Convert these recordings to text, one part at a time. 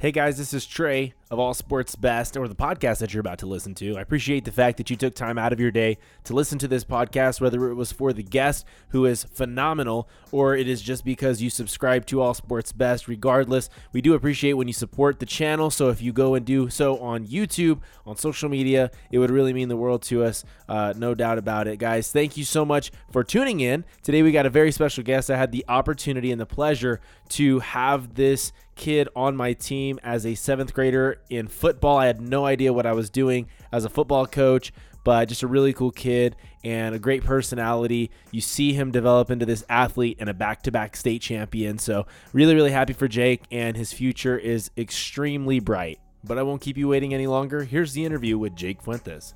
Hey guys, this is Trey of All Sports Best, or the podcast that you're about to listen to. I appreciate the fact that you took time out of your day to listen to this podcast, whether it was for the guest who is phenomenal, or it is just because you subscribe to All Sports Best. Regardless, we do appreciate when you support the channel. So if you go and do so on YouTube, on social media, it would really mean the world to us. Uh, no doubt about it, guys. Thank you so much for tuning in. Today we got a very special guest. I had the opportunity and the pleasure to have this kid on my team as a seventh grader in football. I had no idea what I was doing as a football coach, but just a really cool kid and a great personality. You see him develop into this athlete and a back to back state champion. So, really, really happy for Jake, and his future is extremely bright. But I won't keep you waiting any longer. Here's the interview with Jake Fuentes.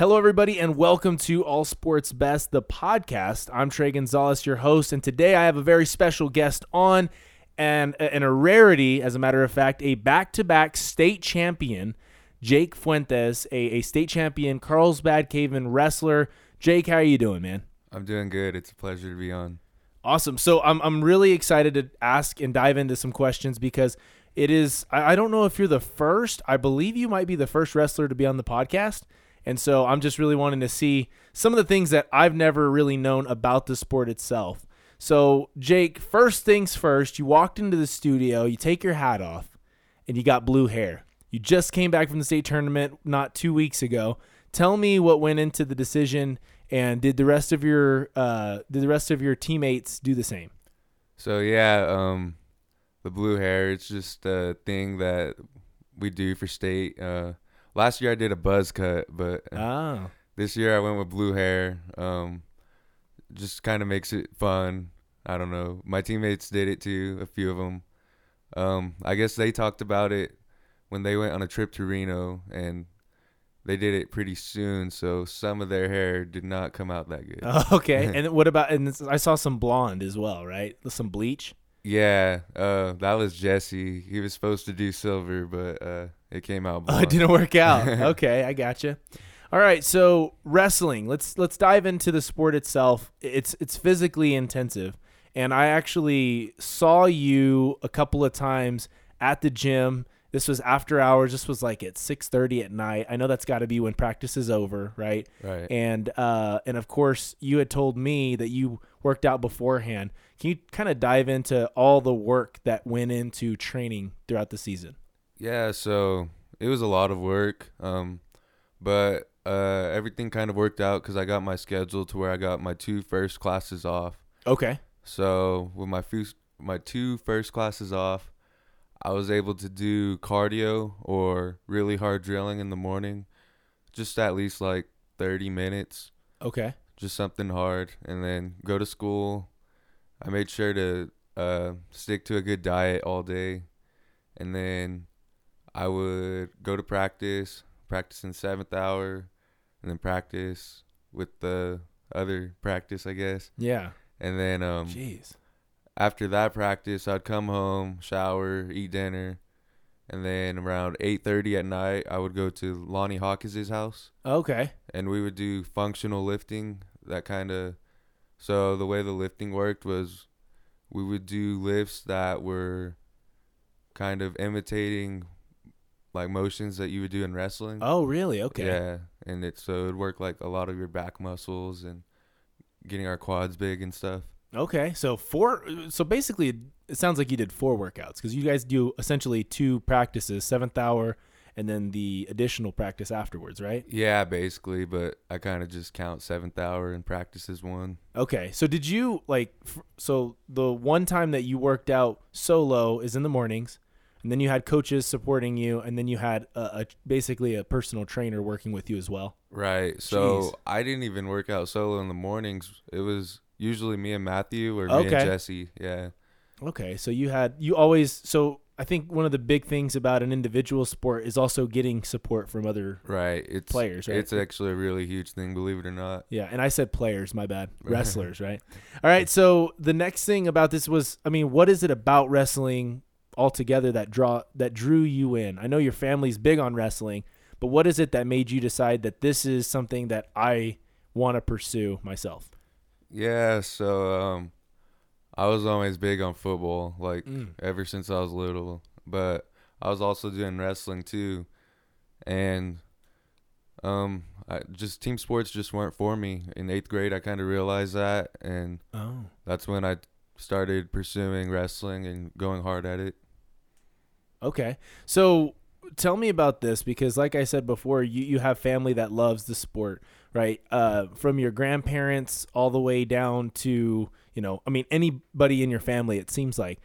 Hello, everybody, and welcome to All Sports Best, the podcast. I'm Trey Gonzalez, your host, and today I have a very special guest on, and, and a rarity, as a matter of fact, a back-to-back state champion, Jake Fuentes, a, a state champion Carlsbad Caveman wrestler. Jake, how are you doing, man? I'm doing good. It's a pleasure to be on. Awesome. So I'm I'm really excited to ask and dive into some questions because it is I, I don't know if you're the first. I believe you might be the first wrestler to be on the podcast. And so I'm just really wanting to see some of the things that I've never really known about the sport itself. So, Jake, first things first, you walked into the studio, you take your hat off, and you got blue hair. You just came back from the state tournament not two weeks ago. Tell me what went into the decision, and did the rest of your uh, did the rest of your teammates do the same? So yeah, um, the blue hair. It's just a thing that we do for state. Uh, Last year I did a buzz cut, but oh. this year I went with blue hair. Um, just kind of makes it fun. I don't know. My teammates did it too, a few of them. Um, I guess they talked about it when they went on a trip to Reno, and they did it pretty soon. So some of their hair did not come out that good. Okay. and what about? And I saw some blonde as well, right? Some bleach. Yeah, uh, that was Jesse. He was supposed to do silver, but uh, it came out. Oh, it didn't work out. okay, I gotcha. All right, so wrestling. Let's let's dive into the sport itself. It's it's physically intensive, and I actually saw you a couple of times at the gym. This was after hours. This was like at six thirty at night. I know that's got to be when practice is over, right? Right. And uh, and of course, you had told me that you worked out beforehand. Can you kind of dive into all the work that went into training throughout the season? Yeah, so it was a lot of work, um, but uh, everything kind of worked out because I got my schedule to where I got my two first classes off. Okay. So with my few, my two first classes off, I was able to do cardio or really hard drilling in the morning, just at least like thirty minutes. Okay. Just something hard, and then go to school. I made sure to uh, stick to a good diet all day, and then I would go to practice, practice in seventh hour, and then practice with the other practice, I guess. Yeah. And then um Jeez. after that practice, I'd come home, shower, eat dinner, and then around 8:30 at night, I would go to Lonnie Hawkins' house. Okay. And we would do functional lifting, that kind of so the way the lifting worked was we would do lifts that were kind of imitating like motions that you would do in wrestling. Oh, really? Okay. Yeah, and it so it'd work like a lot of your back muscles and getting our quads big and stuff. Okay, so four. So basically, it sounds like you did four workouts because you guys do essentially two practices, seventh hour, and then the additional practice afterwards, right? Yeah, basically, but I kind of just count seventh hour and practice as one. Okay, so did you like? f- So the one time that you worked out solo is in the mornings, and then you had coaches supporting you, and then you had a, a basically a personal trainer working with you as well. Right. So Jeez. I didn't even work out solo in the mornings. It was usually me and Matthew or me Okay. and Jesse. Yeah. Okay, so you had you always so I think one of the big things about an individual sport is also getting support from other Right. It's Players, right? It's actually a really huge thing, believe it or not. Yeah, and I said players, my bad. Wrestlers, right? All right, so the next thing about this was I mean, what is it about wrestling altogether that draw that drew you in? I know your family's big on wrestling, but what is it that made you decide that this is something that I want to pursue myself? Yeah, so um, I was always big on football, like Mm. ever since I was little. But I was also doing wrestling too, and um, I, just team sports just weren't for me. In eighth grade, I kind of realized that, and Oh. that's when I started pursuing wrestling and going hard at it. Okay. So tell me about this because like I said before, you, you have family that loves the sport, right? Uh, from your grandparents all the way down to, you know, I mean anybody in your family it seems like.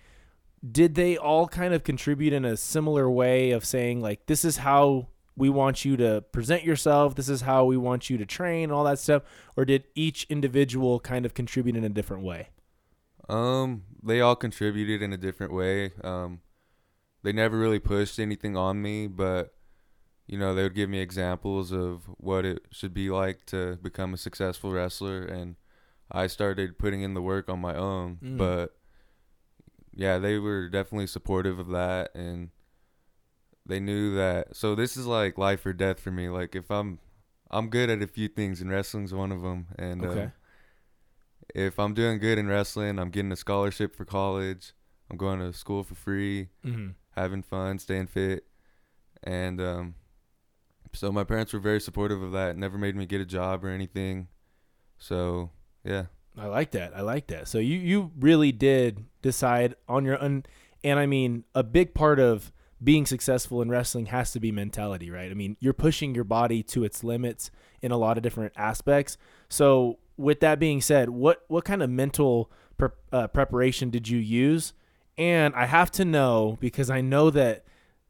Did they all kind of contribute in a similar way of saying like this is how we want you to present yourself, this is how we want you to train, all that stuff, or did each individual kind of contribute in a different way? Um, they all contributed in a different way. Um, they never really pushed anything on me, but you know, they would give me examples of what it should be like to become a successful wrestler and I started putting in the work on my own, Mm. but yeah, they were definitely supportive of that and they knew that so this is like life or death for me. Like if I'm I'm good at a few things and wrestling's one of them and Okay. uh, if I'm doing good in wrestling, I'm getting a scholarship for college. I'm going to school for free, Mm-hmm. having fun, staying fit, and um, so my parents were very supportive of that. Never made me get a job or anything. So yeah, I like that. I like that. So you you really did decide on your own, and I mean a big part of being successful in wrestling has to be mentality, right? I mean you're pushing your body to its limits in a lot of different aspects. So with that being said, what what kind of mental pre- uh, preparation did you use? And I have to know because I know that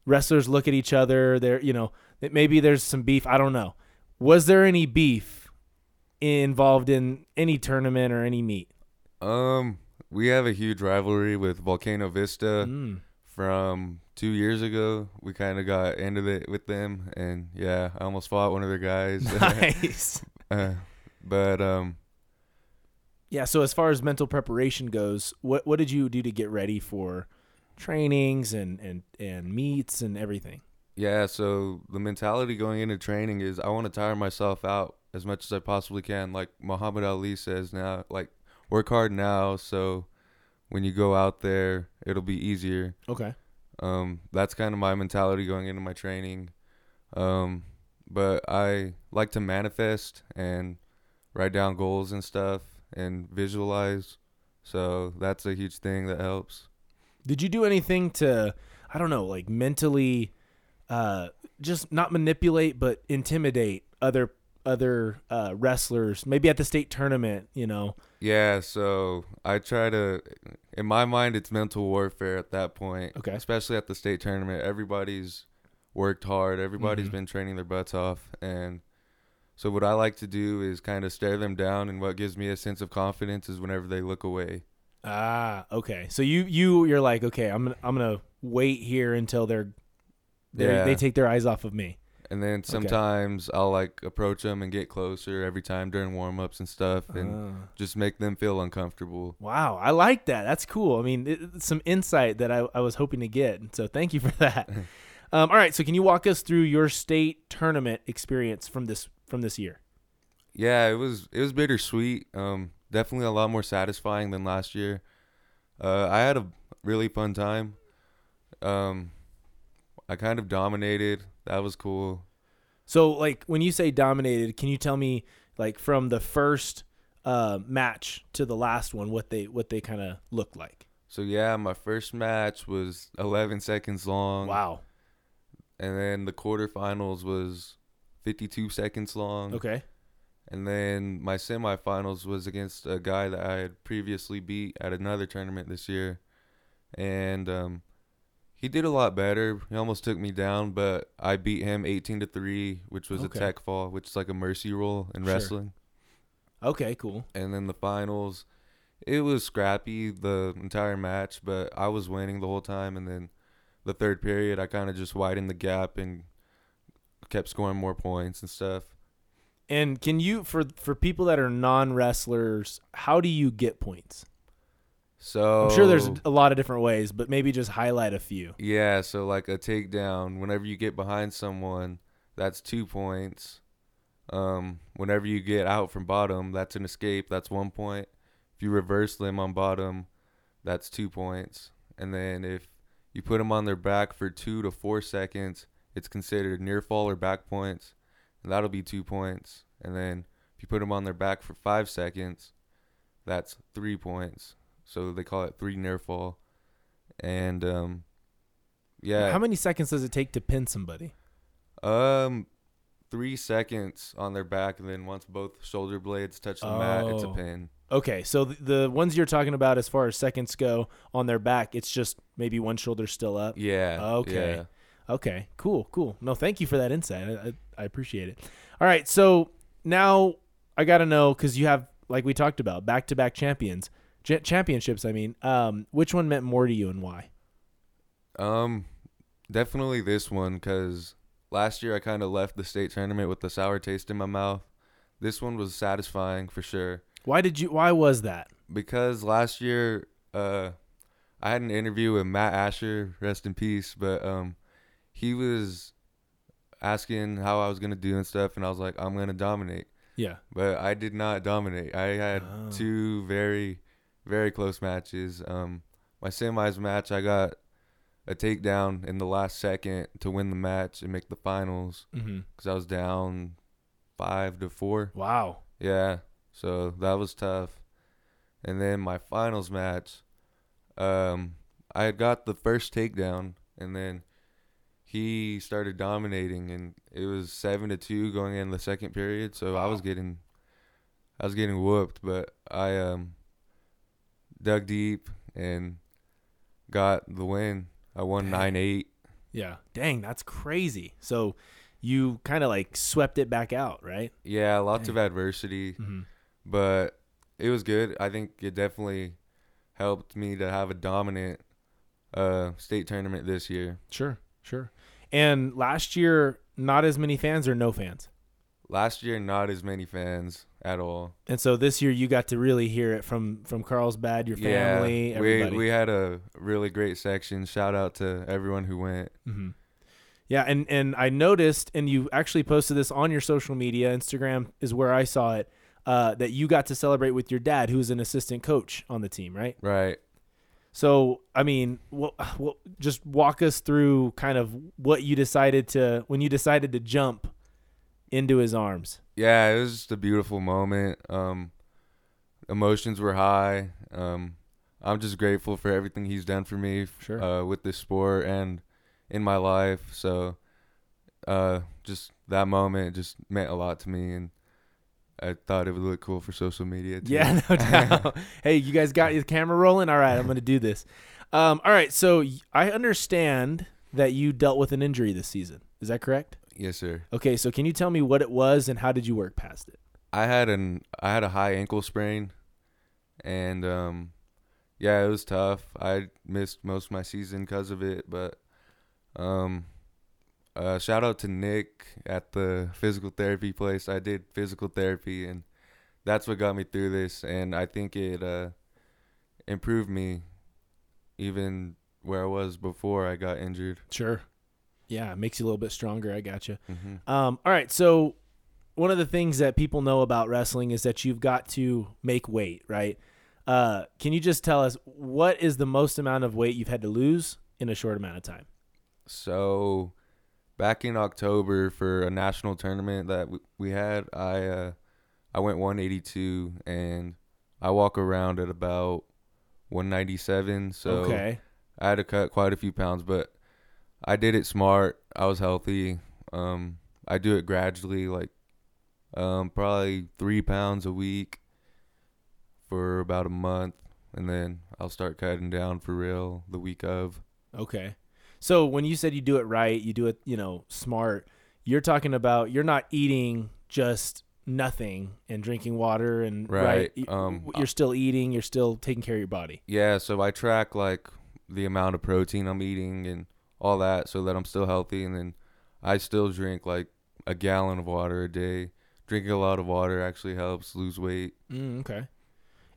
wrestlers look at each other. There, you know, maybe there's some beef. I don't know. Was there any beef involved in any tournament or any meet? um, we have a huge rivalry with Volcano Vista Mm. from two years ago. We kind of got into it with them, and yeah, I almost fought one of their guys. nice. uh, but um, Yeah. So as far as mental preparation goes, what what did you do to get ready for trainings and and and meets and everything? Yeah, so the mentality going into training is I want to tire myself out as much as I possibly can. Like Muhammad Ali says now, like work hard now so when you go out there, it'll be easier. Okay. Um, that's kind of my mentality going into my training. Um, but I like to manifest and write down goals and stuff and visualize. So that's a huge thing that helps. Did you do anything to I don't know, like mentally uh just not manipulate but intimidate other other uh wrestlers maybe at the state tournament, you know? Yeah, so I try to in my mind it's mental warfare at that point. Okay. Especially at the state tournament. Everybody's worked hard, Everybody's Mhm. been training their butts off and so what I like to do is kind of stare them down and what gives me a sense of confidence is whenever they look away. Ah, okay. So you you you're like, okay, I'm gonna I'm gonna wait here until they're they Yeah. they take their eyes off of me. And then sometimes I'll like approach them and get closer every time during warm-ups and stuff and Ah. just make them feel uncomfortable. Wow, I like that. That's cool. I mean, it, some insight that I, I was hoping to get. So thank you for that. um, all right, so can you walk us through your state tournament experience from this from this year? Yeah, it was it was bittersweet. Um, definitely a lot more satisfying than last year. Uh, I had a really fun time. Um, I kind of dominated. That was cool. So like when you say dominated, can you tell me like from the first uh, match to the last one what they what they kind of looked like? So yeah, my first match was 11 seconds long. Wow. And then the quarterfinals was 52 seconds long. Okay. And then my semifinals was against a guy that I had previously beat at another tournament this year. And um, he did a lot better. He almost took me down, but I beat him 18 to 3, which was Okay. a tech fall, which is like a mercy rule in Sure. wrestling. Okay. Cool. And then the finals, it was scrappy the entire match, but I was winning the whole time. And then the third period, I kind of just widened the gap and kept scoring more points and stuff. And can you for for people that are non wrestlers, how do you get points? So I'm sure there's a lot of different ways, but maybe just highlight a few. Yeah, so like a takedown, whenever you get behind someone, that's two points. Um, whenever you get out from bottom, that's an escape. That's one point. If you reverse them on bottom, that's two points. And then if you put them on their back for two to four seconds, it's considered near fall or back points, and that'll be two points. And then if you put them on their back for five seconds, that's three points. So they call it three near fall. And um, yeah, How many seconds does it take to pin somebody? um, three seconds on their back, and then once both shoulder blades touch the mat, it's a Oh. pin. Okay, so the, the ones you're talking about as far as seconds go on their back, it's just maybe one shoulder still up. Yeah. Okay. yeah. Okay, cool, cool. No, thank you for that insight. I, I, I appreciate it. All right, so now I got to know because you have, like we talked about, back to back champions, ch- championships. I mean, um, which one meant more to you and why? Um, definitely this one because last year I kind of left the state tournament with a sour taste in my mouth. This one was satisfying for sure Why did you? Why was that? because last year, uh, I had an interview with Matt Asher, rest in peace, but um, he was asking how I was gonna do and stuff, and I was like, I'm gonna dominate, Yeah. but I did not dominate. I had Oh. two very, very close matches. Um, my semis match, I got a takedown in the last second to win the match and make the finals Mm-hmm. because I was down five to four. Wow. Yeah, so that was tough. And then my finals match, um, I had got the first takedown, and then he started dominating, and it was seven to two going in the second period. So I was getting, I was getting whooped, but I um dug deep and got the win. I won Dang. nine eight. Yeah. Dang, that's crazy. So you kind of like swept it back out, right? Yeah, lots of adversity. Mm-hmm. but it was good. I think it definitely helped me to have a dominant uh, state tournament this year. Sure, sure. And last year, not as many fans or no fans. Last year, not as many fans at all. And so this year, you got to really hear it from from Carlsbad, your family, yeah, everybody. we we had a really great section. Shout out to everyone who went. hmm Yeah, and and I noticed, and you actually posted this on your social media. Instagram is where I saw it. Uh, that you got to celebrate with your dad, who's an assistant coach on the team, right? Right. So, I mean, what, what, just walk us through kind of what you decided to when you decided to jump into his arms. Yeah, it was just a beautiful moment. Um, emotions were high. Um, I'm just grateful for everything he's done for me Sure. uh, with this sport and in my life. So, uh, just that moment just meant a lot to me, and I thought it would look cool for social media. Too. Yeah, no doubt. hey, you guys got your camera rolling? All right, I'm going to do this. Um, all right, so I understand that you dealt with an injury this season. Is that correct? Yes, sir. Okay, so can you tell me what it was and how did you work past it? I had an I had a high ankle sprain, and um, yeah, it was tough. I missed most of my season because of it, but um, uh, shout out to Nick at the physical therapy place. I did physical therapy, and that's what got me through this. And I think it uh, improved me, even where I was before I got injured. Sure. Yeah, it makes you a little bit stronger. I got you. hmm Um, all right, so one of the things that people know about wrestling is that you've got to make weight, right? Uh, can you just tell us what is the most amount of weight you've had to lose in a short amount of time? So, back in October for a national tournament that w- we had, I uh, I went 182 and I walk around at about 197. So okay. I had to cut quite a few pounds, but I did it smart. I was healthy. Um, I do it gradually, like um, probably three pounds a week for about a month, and then I'll start cutting down for real the week of. Okay. So when you said you do it right, you do it, you know, smart, you're talking about you're not eating just nothing and drinking water and Right, You- um, you're still eating, you're still taking care of your body. Yeah, so I track like the amount of protein I'm eating and all that so that I'm still healthy and then I still drink like a gallon of water a day. Drinking a lot of water actually helps lose weight. Mm, okay.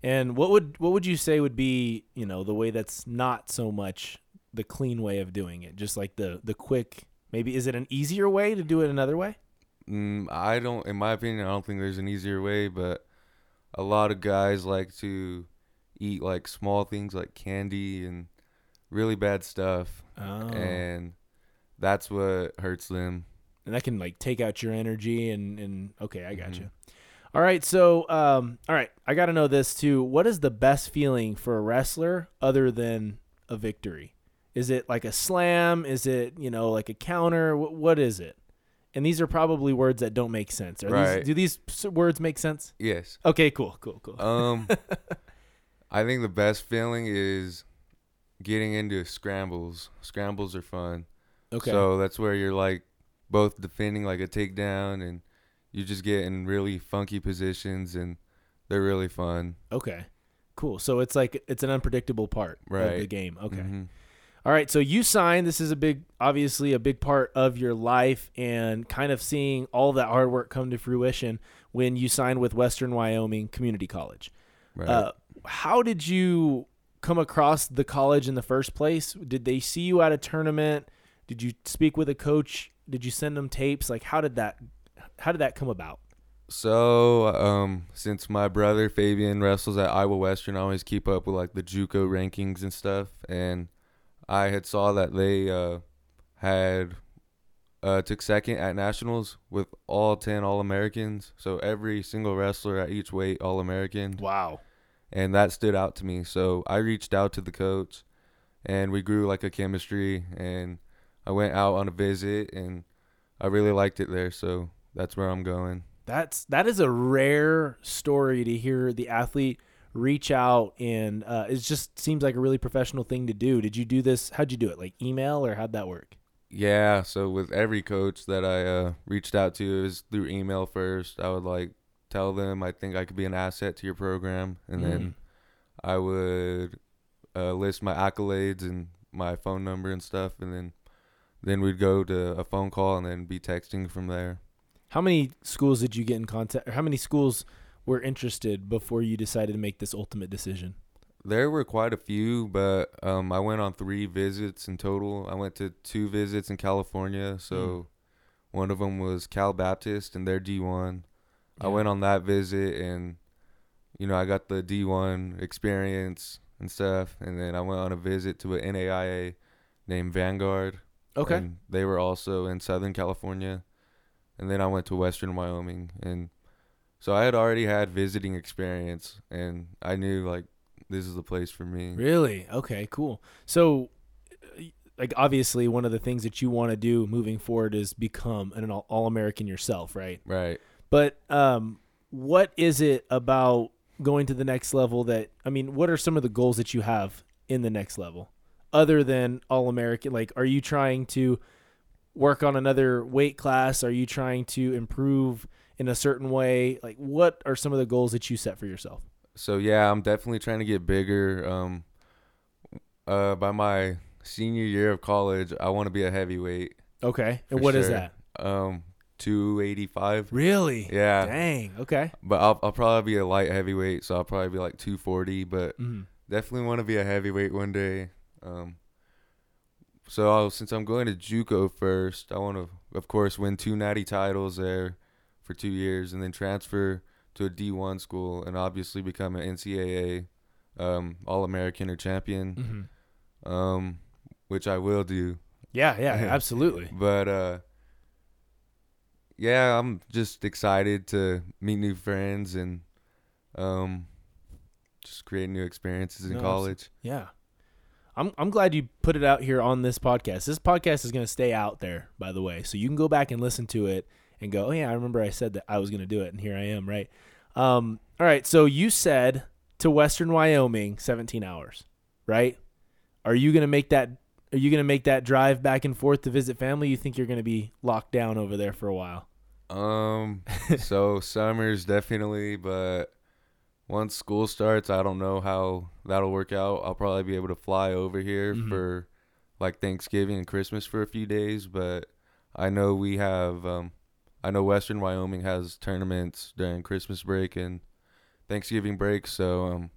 And what would what would you say would be, you know, the way that's not so much the clean way of doing it, just like the the quick Maybe is it an easier way to do it another way? Mm, I don't, in my opinion, I don't think there's an easier way, but a lot of guys like to eat like small things like candy and really bad stuff, Oh. and that's what hurts them. and that can like take out your energy and and okay i got Mhm. you all right so um all right i gotta know this too what is the best feeling for a wrestler other than a victory is it like a slam is it you know like a counter what, what is it and these are probably words that don't make sense are Right. these, do these words make sense Yes. okay cool cool cool Um, I think the best feeling is getting into scrambles. Scrambles are fun. okay So that's where you're like both defending like a takedown and you just get in really funky positions and they're really fun. okay cool so it's like it's an unpredictable part of the game okay Mhm. All right, so you signed. This is a big, obviously, a big part of your life, and kind of seeing all that hard work come to fruition when you signed with Western Wyoming Community College. Right. Uh, how did you come across the college in the first place? Did they see you at a tournament? Did you speak with a coach? Did you send them tapes? Like, how did that, how did that come about? So, um, since my brother Fabian wrestles at Iowa Western, I always keep up with like the JUCO rankings and stuff. And I had saw that they uh, had uh, took second at nationals with all ten All Americans. So every single wrestler at each weight All American, Wow. And that stood out to me. So I reached out to the coach, and we grew like a chemistry. And I went out on a visit, and I really liked it there. So that's where I'm going. That's that is a rare story to hear the athlete reach out and uh, it just seems like a really professional thing to do. Did you do this? How'd you do it? Like email or how'd that work? Yeah, so with every coach that I uh, reached out to, it was through email first. I would like tell them I think I could be an asset to your program, and then I would uh, list my accolades and my phone number and stuff, and then then we'd go to a phone call and then be texting from there. How many schools did you get in contact? Or how many schools were interested before you decided to make this ultimate decision? There were quite a few, but um, I went on three visits in total. I went to two visits in California, so one of them was Cal Baptist and their D1. I Yeah. went on that visit and you know I got the D1 experience and stuff, and then I went on a visit to an NAIA named Vanguard. Okay. and they were also in Southern California, and then I went to Western Wyoming, and so I had already had visiting experience, and I knew like this is the place for me. Really? Okay, cool. So, like, obviously, one of the things that you want to do moving forward is become an All American yourself, right? Right. But um, what is it about going to the next level that, I mean, what are some of the goals that you have in the next level other than All American? Like, are you trying to work on another weight class? Are you trying to improve in a certain way? Like, what are some of the goals that you set for yourself? So yeah, I'm definitely trying to get bigger. Um, uh, by my senior year of college, I want to be a heavyweight. Okay. And what is sure. that? Um, 285. Really? Yeah. Dang. Okay. But I'll I'll probably be a light heavyweight, so I'll probably be like 240. But Mhm. definitely want to be a heavyweight one day. Um, so I'll, since I'm going to JUCO first, I want to, of course, win two natty titles there for two years, and then transfer to a D1 school, and obviously become an NCAA um, All American or champion, Mhm. um, which I will do. Yeah. Yeah. Absolutely. But uh, yeah, I'm just excited to meet new friends and um, just create new experiences in No, college. Yeah. I'm I'm glad you put it out here on this podcast. This podcast is going to stay out there, by the way. So you can go back and listen to it and go, "Oh yeah, I remember I said that I was going to do it and here I am, right?" Um all right, so you said to Western Wyoming 17 hours, right? Are you going to make that are you going to make that drive back and forth to visit family? You think you're going to be locked down over there for a while? Um, so summers definitely, but once school starts, I don't know how that'll work out. I'll probably be able to fly over here Mhm. for like Thanksgiving and Christmas for a few days, but I know we have um I know Western Wyoming has tournaments during Christmas break and Thanksgiving break, so um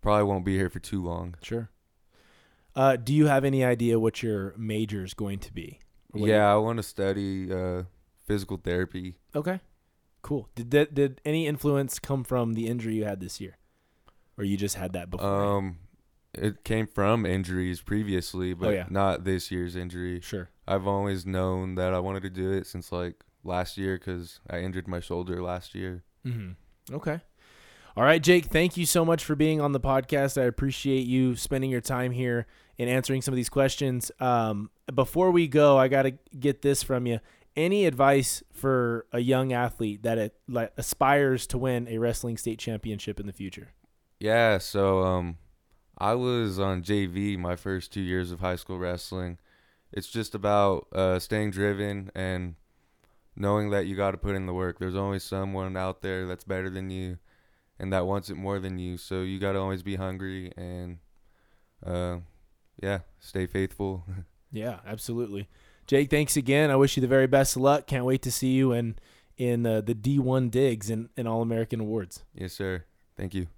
probably won't be here for too long. Sure. Uh, do you have any idea what your major is going to be? Yeah, I want to study uh, physical therapy. Okay. Cool. Did that did any influence come from the injury you had this year, or you just had that before? Um, it came from injuries previously, but Oh, yeah. not this year's injury. sure. I've always known that I wanted to do it since like last year because I injured my shoulder last year. Mm-hmm. Okay. All right, Jake. Thank you so much for being on the podcast. I appreciate you spending your time here and answering some of these questions. Um, before we go, I got to get this from you. Any advice for a young athlete that it, like, aspires to win a wrestling state championship in the future? Yeah, so um, I was on JV my first two years of high school wrestling. It's just about uh, staying driven and knowing that you got to put in the work. There's always someone out there that's better than you and that wants it more than you. So you got to always be hungry and, uh, yeah, stay faithful. Yeah, absolutely. Jake, thanks again. I wish you the very best of luck. Can't wait to see you in in uh, the D1 digs and, and All American awards. yes, sir. Thank you.